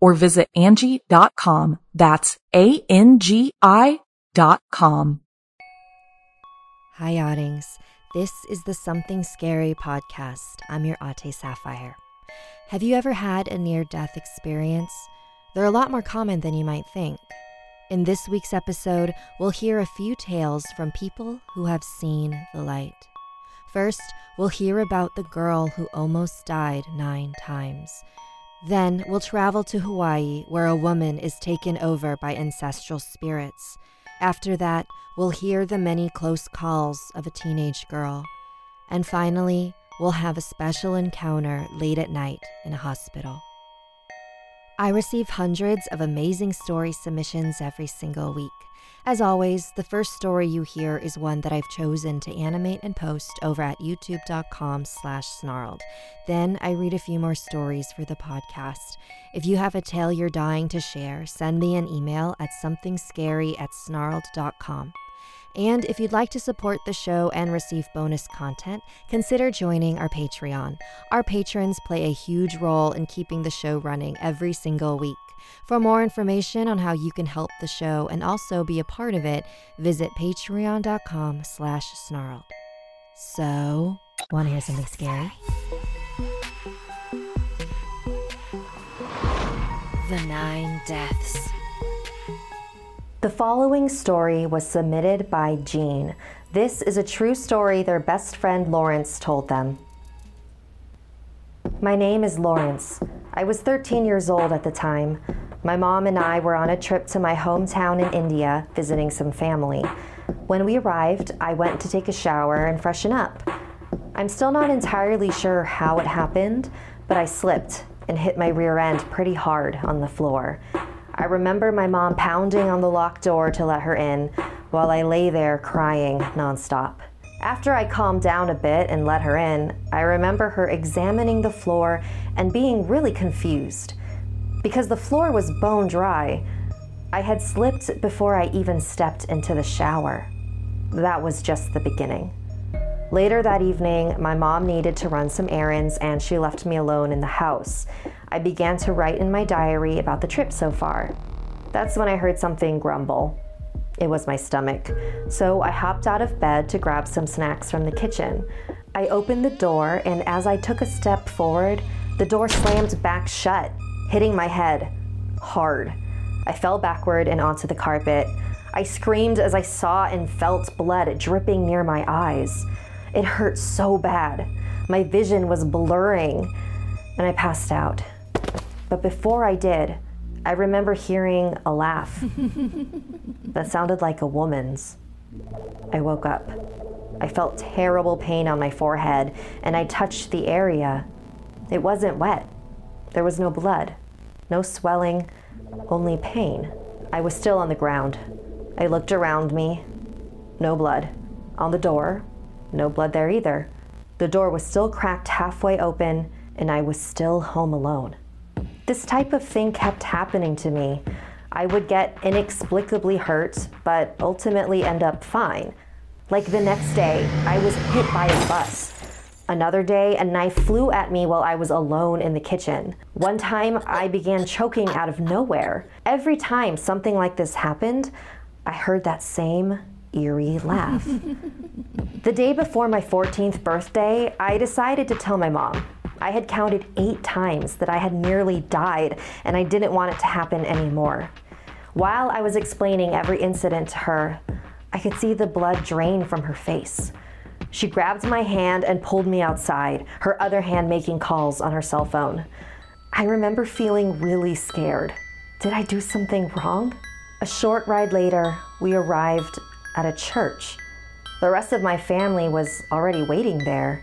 or visit Angi.com. That's A-N-G-I dot com. Hi, Oddings. This is the Something Scary podcast. I'm your Ate Sapphire. Have you ever had a near death experience? They're a lot more common than you might think. In this week's episode, we'll hear a few tales from people who have seen the light. First, we'll hear about the girl who almost died nine times. Then, we'll travel to Hawaii, where a woman is taken over by ancestral spirits. After that, we'll hear the many close calls of a teenage girl. And finally, we'll have a special encounter late at night in a hospital. I receive hundreds of amazing story submissions every single week. As always, the first story you hear is one that I've chosen to animate and post over at youtube.com slash snarled. Then I read a few more stories for the podcast. If you have a tale you're dying to share, send me an email at somethingscary at snarled.com. And if you'd like to support the show and receive bonus content, consider joining our Patreon. Our patrons play a huge role in keeping the show running every single week. For more information on how you can help the show and also be a part of it, visit patreon.com slash snarled. So, want to hear something scary? The Nine Deaths. The following story was submitted by Jean. This is a true story their best friend Lawrence told them. My name is Lawrence. I was 13 years old at the time. My mom and I were on a trip to my hometown in India visiting some family. When we arrived, I went to take a shower and freshen up. I'm still not entirely sure how it happened, but I slipped and hit my rear end pretty hard on the floor. I remember my mom pounding on the locked door to let her in while I lay there crying nonstop. After I calmed down a bit and let her in, I remember her examining the floor and being really confused. Because the floor was bone dry, I had slipped before I even stepped into the shower. That was just the beginning. Later that evening, my mom needed to run some errands and she left me alone in the house. I began to write in my diary about the trip so far. That's when I heard something grumble. It was my stomach. So I hopped out of bed to grab some snacks from the kitchen. I opened the door, and as I took a step forward, the door slammed back shut, hitting my head hard. I fell backward and onto the carpet. I screamed as I saw and felt blood dripping near my eyes. It hurt so bad. My vision was blurring, and I passed out. But before I did, I remember hearing a laugh that sounded like a woman's. I woke up. I felt terrible pain on my forehead, and I touched the area. It wasn't wet. There was no blood, no swelling, only pain. I was still on the ground. I looked around me. No blood. On the door, no blood there either. The door was still cracked halfway open, and I was still home alone. This type of thing kept happening to me. I would get inexplicably hurt, but ultimately end up fine. Like the next day, I was hit by a bus. Another day, a knife flew at me while I was alone in the kitchen. One time, I began choking out of nowhere. Every time something like this happened, I heard that same eerie laugh. the day before my 14th birthday, I decided to tell my mom. I had counted eight times that I had nearly died and I didn't want it to happen anymore. While I was explaining every incident to her, I could see the blood drain from her face. She grabbed my hand and pulled me outside, her other hand making calls on her cell phone. I remember feeling really scared. Did I do something wrong? A short ride later, we arrived at a church. The rest of my family was already waiting there.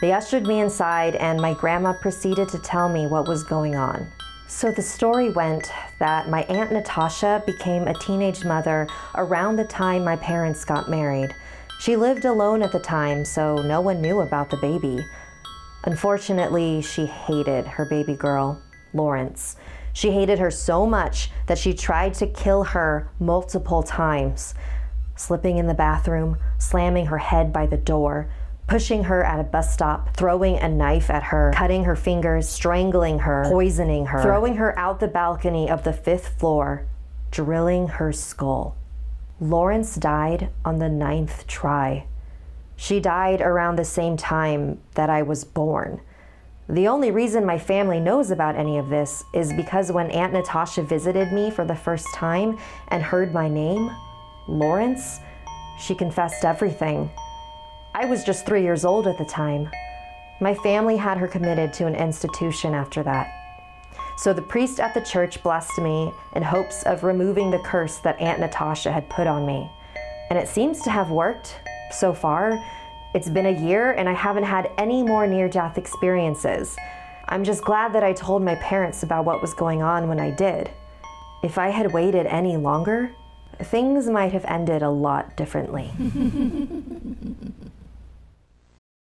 They ushered me inside, and my grandma proceeded to tell me what was going on. So the story went that my Aunt Natasha became a teenage mother around the time my parents got married. She lived alone at the time, so no one knew about the baby. Unfortunately, she hated her baby girl, Lawrence. She hated her so much that she tried to kill her multiple times, slipping in the bathroom, slamming her head by the door, pushing her at a bus stop, throwing a knife at her, cutting her fingers, strangling her, poisoning her, throwing her out the balcony of the fifth floor, drilling her skull. Lawrence died on the ninth try. She died around the same time that I was born. The only reason my family knows about any of this is because when Aunt Natasha visited me for the first time and heard my name, Lawrence, she confessed everything. I was just three years old at the time. My family had her committed to an institution after that. So the priest at the church blessed me in hopes of removing the curse that Aunt Natasha had put on me. And it seems to have worked so far. It's been a year and I haven't had any more near death experiences. I'm just glad that I told my parents about what was going on when I did. If I had waited any longer, things might have ended a lot differently.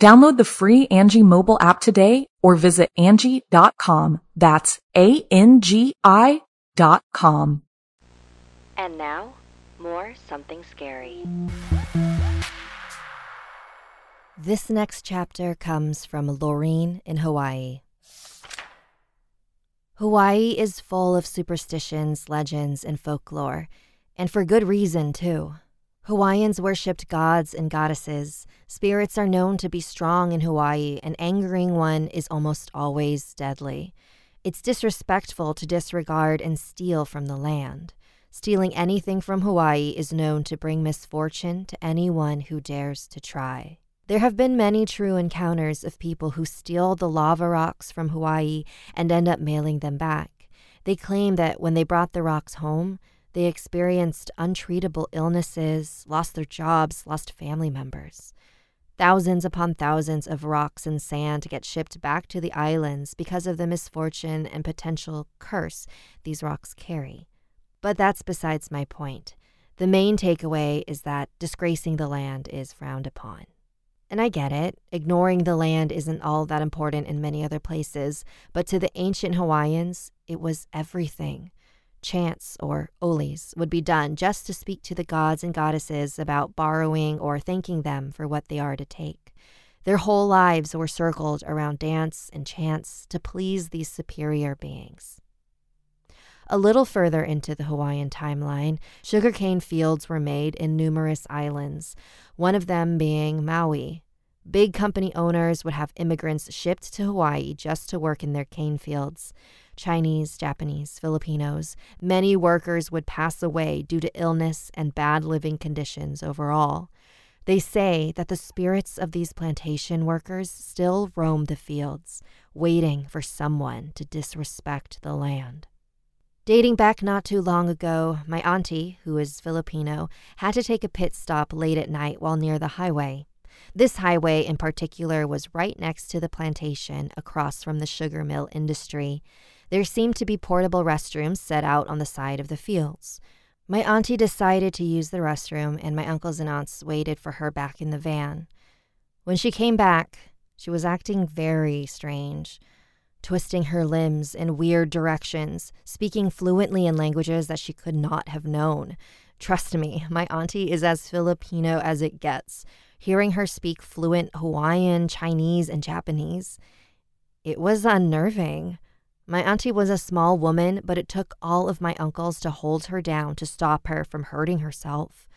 Download the free Angi mobile app today or visit Angi.com. That's A-N-G-I dot com. And now, more something scary. This next chapter comes from Laureen in Hawaii. Hawaii is full of superstitions, legends, and folklore, and for good reason, too. Hawaiians worshipped gods and goddesses. Spirits are known to be strong in Hawaii, and angering one is almost always deadly. It's disrespectful to disregard and steal from the land. Stealing anything from Hawaii is known to bring misfortune to anyone who dares to try. There have been many true encounters of people who steal the lava rocks from Hawaii and end up mailing them back. They claim that when they brought the rocks home, they experienced untreatable illnesses, lost their jobs, lost family members. Thousands upon thousands of rocks and sand get shipped back to the islands because of the misfortune and potential curse these rocks carry. But that's besides my point. The main takeaway is that disgracing the land is frowned upon. And I get it, ignoring the land isn't all that important in many other places, but to the ancient Hawaiians, it was everything chants or olis would be done just to speak to the gods and goddesses about borrowing or thanking them for what they are to take. Their whole lives were circled around dance and chants to please these superior beings. A little further into the Hawaiian timeline, sugarcane fields were made in numerous islands, one of them being Maui. Big company owners would have immigrants shipped to Hawaii just to work in their cane fields. Chinese, Japanese, Filipinos, many workers would pass away due to illness and bad living conditions overall. They say that the spirits of these plantation workers still roam the fields, waiting for someone to disrespect the land. Dating back not too long ago, my auntie, who is Filipino, had to take a pit stop late at night while near the highway. This highway in particular was right next to the plantation across from the sugar mill industry. There seemed to be portable restrooms set out on the side of the fields. My auntie decided to use the restroom, and my uncles and aunts waited for her back in the van. When she came back, she was acting very strange, twisting her limbs in weird directions, speaking fluently in languages that she could not have known. Trust me, my auntie is as Filipino as it gets. Hearing her speak fluent Hawaiian, Chinese, and Japanese, it was unnerving. My auntie was a small woman, but it took all of my uncles to hold her down to stop her from hurting herself.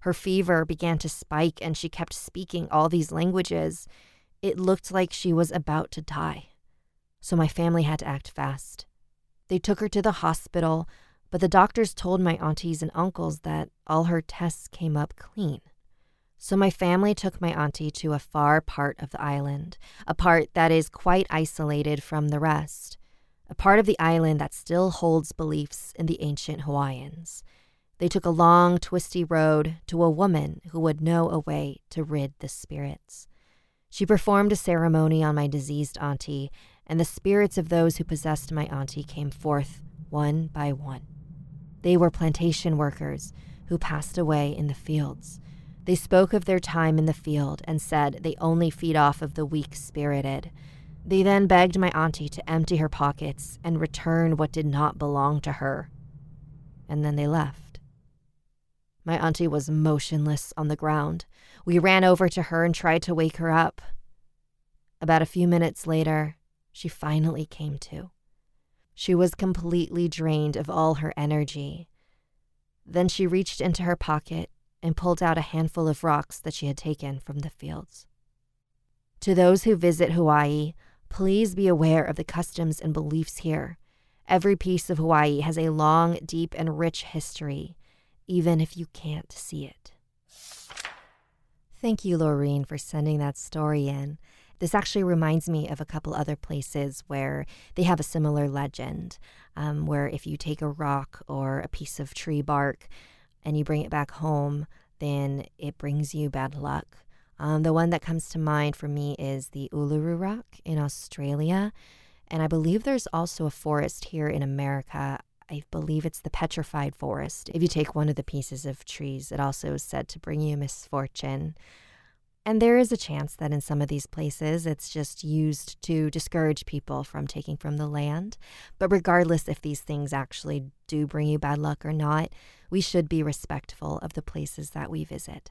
Her fever began to spike and she kept speaking all these languages. It looked like she was about to die. So my family had to act fast. They took her to the hospital, but the doctors told my aunties and uncles that all her tests came up clean. So my family took my auntie to a far part of the island, a part that is quite isolated from the rest a part of the island that still holds beliefs in the ancient Hawaiians. They took a long, twisty road to a woman who would know a way to rid the spirits. She performed a ceremony on my diseased auntie, and the spirits of those who possessed my auntie came forth one by one. They were plantation workers who passed away in the fields. They spoke of their time in the field and said they only feed off of the weak spirited. They then begged my auntie to empty her pockets and return what did not belong to her. And then they left. My auntie was motionless on the ground. We ran over to her and tried to wake her up. About a few minutes later, she finally came to. She was completely drained of all her energy. Then she reached into her pocket and pulled out a handful of rocks that she had taken from the fields. To those who visit Hawaii, Please be aware of the customs and beliefs here. Every piece of Hawaii has a long, deep, and rich history, even if you can't see it. Thank you, Laureen, for sending that story in. This actually reminds me of a couple other places where they have a similar legend, um, where if you take a rock or a piece of tree bark and you bring it back home, then it brings you bad luck. Um, the one that comes to mind for me is the Uluru Rock in Australia. And I believe there's also a forest here in America. I believe it's the petrified forest. If you take one of the pieces of trees, it also is said to bring you misfortune. And there is a chance that in some of these places it's just used to discourage people from taking from the land. But regardless if these things actually do bring you bad luck or not, we should be respectful of the places that we visit.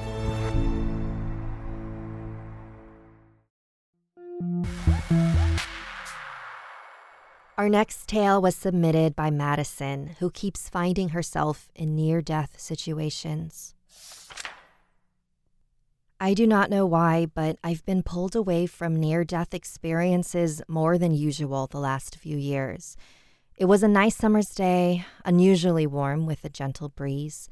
Our next tale was submitted by Madison, who keeps finding herself in near death situations. I do not know why, but I've been pulled away from near death experiences more than usual the last few years. It was a nice summer's day, unusually warm with a gentle breeze.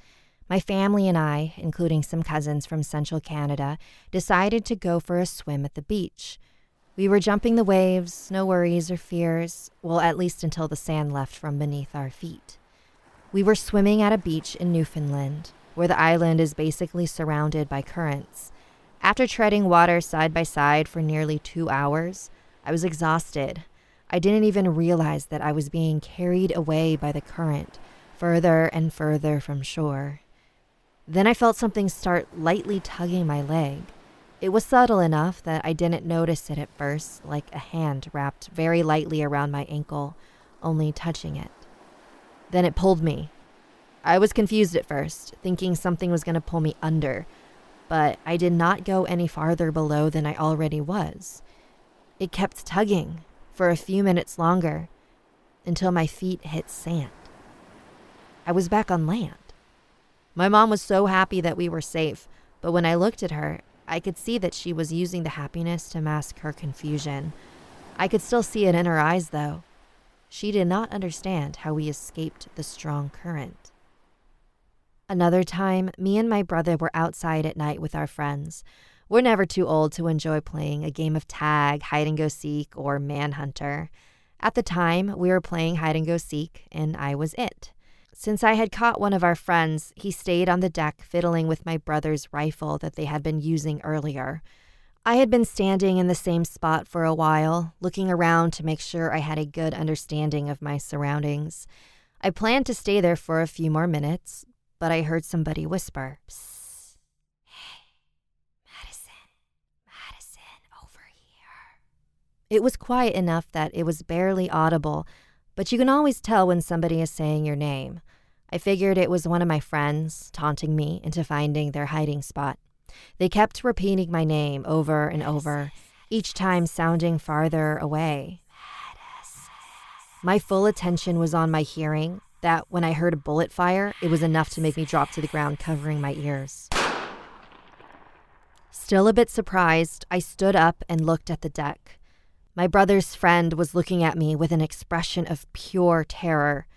My family and I, including some cousins from central Canada, decided to go for a swim at the beach. We were jumping the waves, no worries or fears, well, at least until the sand left from beneath our feet. We were swimming at a beach in Newfoundland, where the island is basically surrounded by currents. After treading water side by side for nearly two hours, I was exhausted. I didn't even realize that I was being carried away by the current, further and further from shore. Then I felt something start lightly tugging my leg. It was subtle enough that I didn't notice it at first, like a hand wrapped very lightly around my ankle, only touching it. Then it pulled me. I was confused at first, thinking something was going to pull me under, but I did not go any farther below than I already was. It kept tugging for a few minutes longer until my feet hit sand. I was back on land. My mom was so happy that we were safe, but when I looked at her, I could see that she was using the happiness to mask her confusion. I could still see it in her eyes, though. She did not understand how we escaped the strong current. Another time, me and my brother were outside at night with our friends. We're never too old to enjoy playing a game of tag, hide and go seek, or manhunter. At the time, we were playing hide and go seek, and I was it. Since I had caught one of our friends, he stayed on the deck fiddling with my brother's rifle that they had been using earlier. I had been standing in the same spot for a while, looking around to make sure I had a good understanding of my surroundings. I planned to stay there for a few more minutes, but I heard somebody whisper, Psst. Hey, Madison, Madison, over here. It was quiet enough that it was barely audible, but you can always tell when somebody is saying your name. I figured it was one of my friends taunting me into finding their hiding spot. They kept repeating my name over and over, each time sounding farther away. My full attention was on my hearing, that when I heard a bullet fire, it was enough to make me drop to the ground, covering my ears. Still a bit surprised, I stood up and looked at the deck. My brother's friend was looking at me with an expression of pure terror.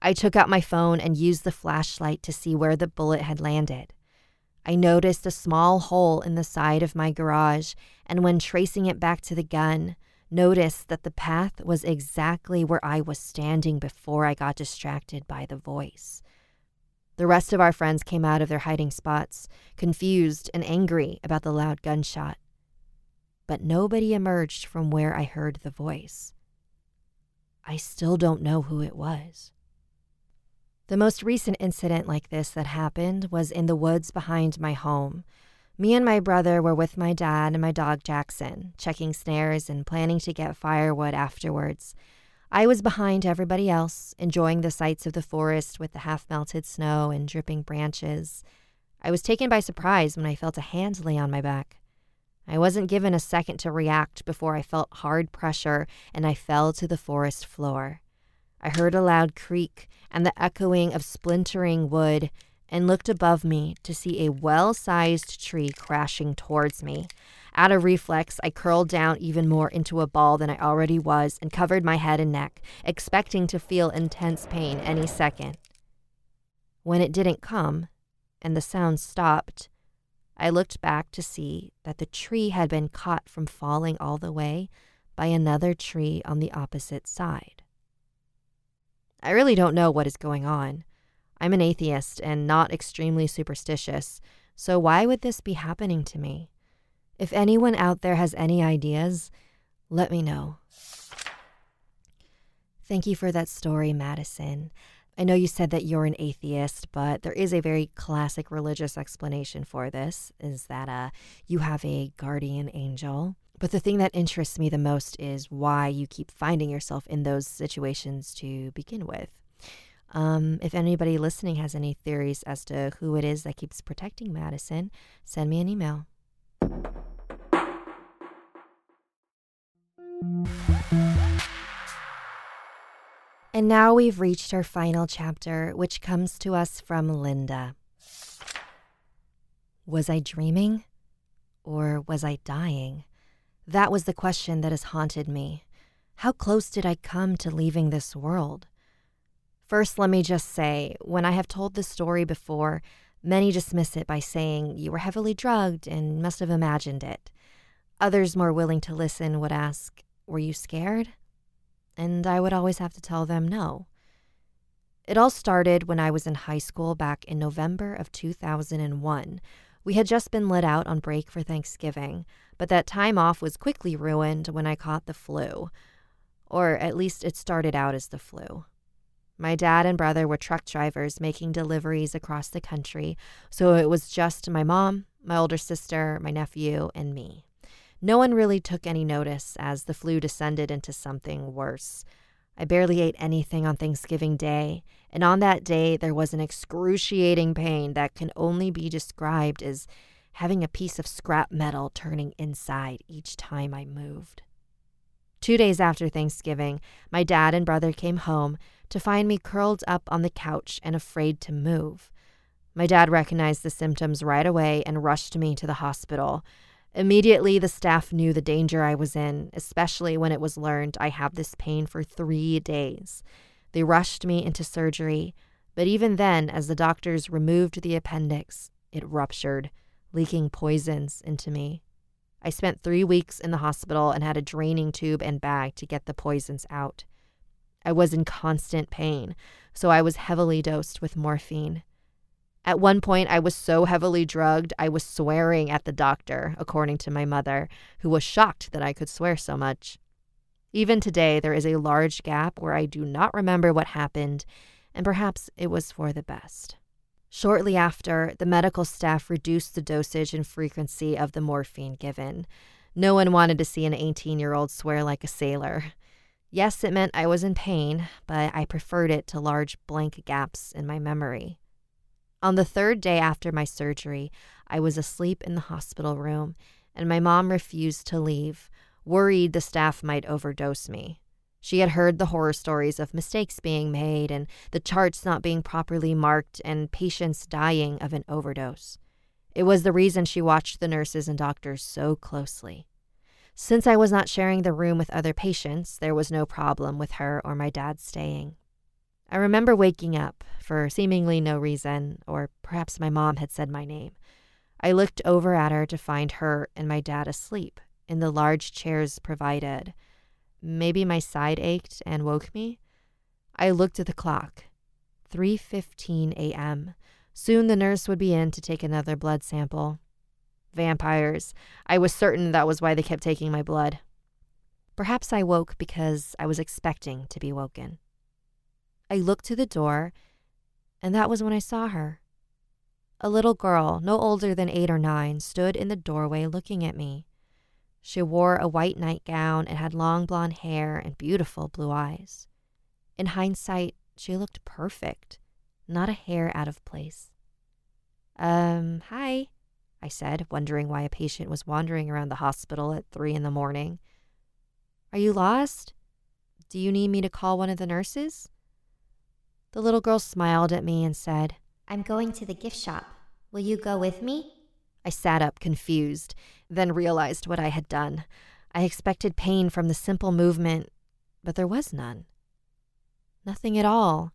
I took out my phone and used the flashlight to see where the bullet had landed. I noticed a small hole in the side of my garage, and when tracing it back to the gun, noticed that the path was exactly where I was standing before I got distracted by the voice. The rest of our friends came out of their hiding spots, confused and angry about the loud gunshot. But nobody emerged from where I heard the voice. I still don't know who it was. The most recent incident like this that happened was in the woods behind my home. Me and my brother were with my dad and my dog Jackson, checking snares and planning to get firewood afterwards. I was behind everybody else, enjoying the sights of the forest with the half melted snow and dripping branches. I was taken by surprise when I felt a hand lay on my back. I wasn't given a second to react before I felt hard pressure and I fell to the forest floor. I heard a loud creak and the echoing of splintering wood and looked above me to see a well sized tree crashing towards me. Out of reflex, I curled down even more into a ball than I already was and covered my head and neck, expecting to feel intense pain any second. When it didn't come and the sound stopped, I looked back to see that the tree had been caught from falling all the way by another tree on the opposite side. I really don't know what is going on. I'm an atheist and not extremely superstitious, so why would this be happening to me? If anyone out there has any ideas, let me know. Thank you for that story, Madison. I know you said that you're an atheist, but there is a very classic religious explanation for this is that uh, you have a guardian angel. But the thing that interests me the most is why you keep finding yourself in those situations to begin with. Um, if anybody listening has any theories as to who it is that keeps protecting Madison, send me an email. And now we've reached our final chapter, which comes to us from Linda. Was I dreaming? Or was I dying? That was the question that has haunted me. How close did I come to leaving this world? First, let me just say, when I have told this story before, many dismiss it by saying you were heavily drugged and must have imagined it. Others, more willing to listen, would ask, Were you scared? And I would always have to tell them no. It all started when I was in high school back in November of 2001 we had just been let out on break for Thanksgiving, but that time off was quickly ruined when I caught the flu. Or at least it started out as the flu. My dad and brother were truck drivers making deliveries across the country, so it was just my mom, my older sister, my nephew, and me. No one really took any notice as the flu descended into something worse. I barely ate anything on Thanksgiving Day, and on that day there was an excruciating pain that can only be described as having a piece of scrap metal turning inside each time I moved. Two days after Thanksgiving, my dad and brother came home to find me curled up on the couch and afraid to move. My dad recognized the symptoms right away and rushed me to the hospital. Immediately, the staff knew the danger I was in, especially when it was learned I have this pain for three days. They rushed me into surgery, but even then, as the doctors removed the appendix, it ruptured, leaking poisons into me. I spent three weeks in the hospital and had a draining tube and bag to get the poisons out. I was in constant pain, so I was heavily dosed with morphine. At one point, I was so heavily drugged, I was swearing at the doctor, according to my mother, who was shocked that I could swear so much. Even today, there is a large gap where I do not remember what happened, and perhaps it was for the best. Shortly after, the medical staff reduced the dosage and frequency of the morphine given. No one wanted to see an 18 year old swear like a sailor. Yes, it meant I was in pain, but I preferred it to large blank gaps in my memory. On the third day after my surgery, I was asleep in the hospital room, and my mom refused to leave, worried the staff might overdose me. She had heard the horror stories of mistakes being made and the charts not being properly marked and patients dying of an overdose. It was the reason she watched the nurses and doctors so closely. Since I was not sharing the room with other patients, there was no problem with her or my dad staying. I remember waking up for seemingly no reason, or perhaps my mom had said my name. I looked over at her to find her and my dad asleep in the large chairs provided. Maybe my side ached and woke me. I looked at the clock. 3:15 a.m. Soon the nurse would be in to take another blood sample. Vampires. I was certain that was why they kept taking my blood. Perhaps I woke because I was expecting to be woken. I looked to the door, and that was when I saw her. A little girl, no older than eight or nine, stood in the doorway looking at me. She wore a white nightgown and had long blonde hair and beautiful blue eyes. In hindsight, she looked perfect, not a hair out of place. Um, hi, I said, wondering why a patient was wandering around the hospital at three in the morning. Are you lost? Do you need me to call one of the nurses? The little girl smiled at me and said, I'm going to the gift shop. Will you go with me? I sat up, confused, then realized what I had done. I expected pain from the simple movement, but there was none. Nothing at all.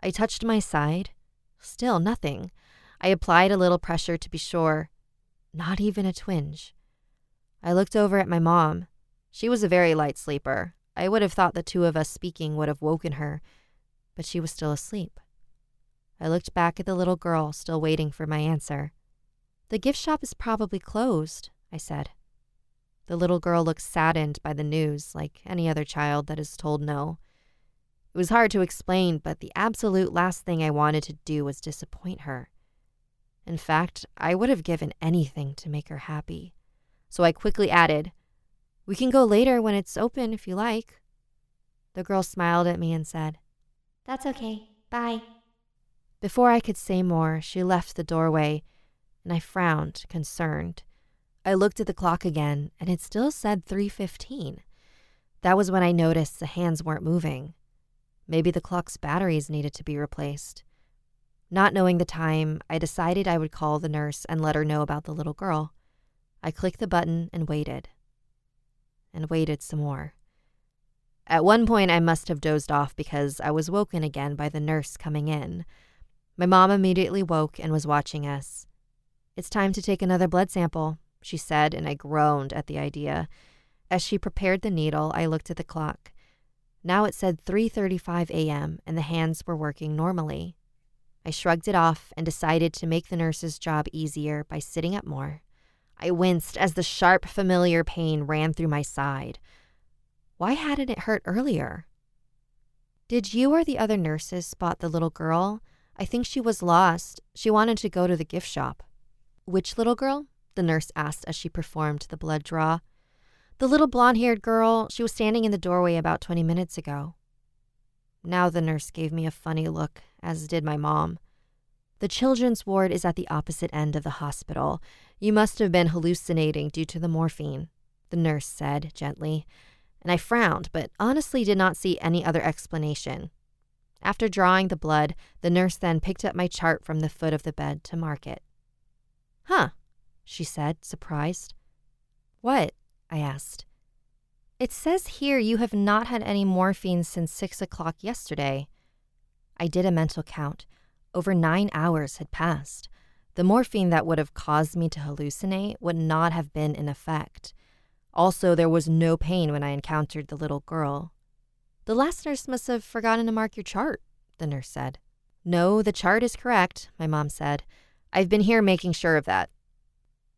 I touched my side. Still nothing. I applied a little pressure to be sure. Not even a twinge. I looked over at my mom. She was a very light sleeper. I would have thought the two of us speaking would have woken her but she was still asleep. I looked back at the little girl, still waiting for my answer. The gift shop is probably closed, I said. The little girl looked saddened by the news, like any other child that is told no. It was hard to explain, but the absolute last thing I wanted to do was disappoint her. In fact, I would have given anything to make her happy. So I quickly added, We can go later when it's open if you like. The girl smiled at me and said, that's okay. Bye. Before I could say more, she left the doorway, and I frowned, concerned. I looked at the clock again, and it still said 3:15. That was when I noticed the hands weren't moving. Maybe the clock's batteries needed to be replaced. Not knowing the time, I decided I would call the nurse and let her know about the little girl. I clicked the button and waited. And waited some more. At one point, I must have dozed off because I was woken again by the nurse coming in. My mom immediately woke and was watching us. It's time to take another blood sample, she said, and I groaned at the idea. As she prepared the needle, I looked at the clock. Now it said 3:35 a.m. and the hands were working normally. I shrugged it off and decided to make the nurse's job easier by sitting up more. I winced as the sharp, familiar pain ran through my side. Why hadn't it hurt earlier? Did you or the other nurses spot the little girl? I think she was lost. She wanted to go to the gift shop. Which little girl? The nurse asked as she performed the blood draw. The little blonde haired girl, she was standing in the doorway about 20 minutes ago. Now the nurse gave me a funny look, as did my mom. The children's ward is at the opposite end of the hospital. You must have been hallucinating due to the morphine, the nurse said gently, and I frowned, but honestly did not see any other explanation. After drawing the blood, the nurse then picked up my chart from the foot of the bed to mark it. Huh, she said, surprised. What? I asked. It says here you have not had any morphine since six o'clock yesterday. I did a mental count. Over nine hours had passed. The morphine that would have caused me to hallucinate would not have been in effect. Also, there was no pain when I encountered the little girl. The last nurse must have forgotten to mark your chart, the nurse said. No, the chart is correct, my mom said. I've been here making sure of that.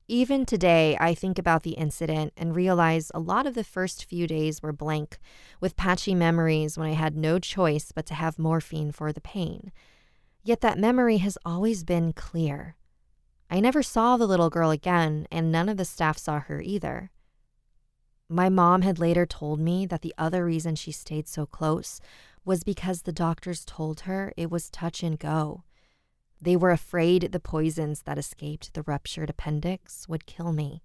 Even today, I think about the incident and realize a lot of the first few days were blank, with patchy memories when I had no choice but to have morphine for the pain. Yet that memory has always been clear. I never saw the little girl again, and none of the staff saw her either. My mom had later told me that the other reason she stayed so close was because the doctors told her it was touch and go. They were afraid the poisons that escaped the ruptured appendix would kill me.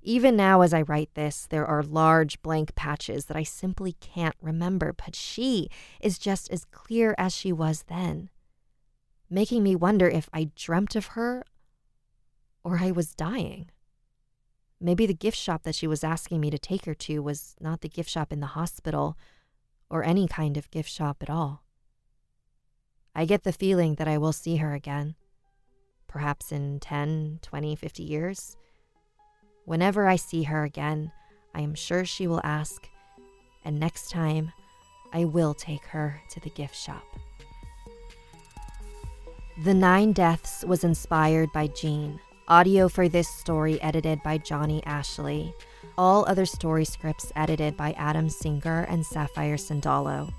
Even now, as I write this, there are large blank patches that I simply can't remember, but she is just as clear as she was then, making me wonder if I dreamt of her or I was dying. Maybe the gift shop that she was asking me to take her to was not the gift shop in the hospital or any kind of gift shop at all. I get the feeling that I will see her again, perhaps in 10, 20, 50 years. Whenever I see her again, I am sure she will ask, and next time, I will take her to the gift shop. The Nine Deaths was inspired by Jean, Audio for this story edited by Johnny Ashley. All other story scripts edited by Adam Singer and Sapphire Sandalo.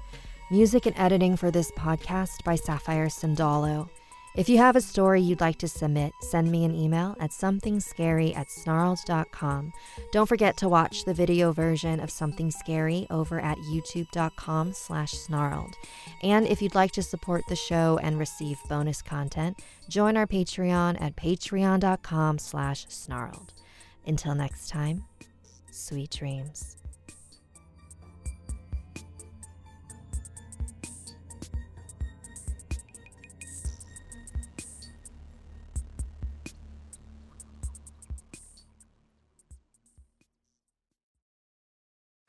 Music and editing for this podcast by Sapphire Sandalo. If you have a story you'd like to submit, send me an email at somethingscary at snarled.com. Don't forget to watch the video version of Something Scary over at youtube.com slash snarled. And if you'd like to support the show and receive bonus content, join our Patreon at patreon.com slash snarled. Until next time, sweet dreams.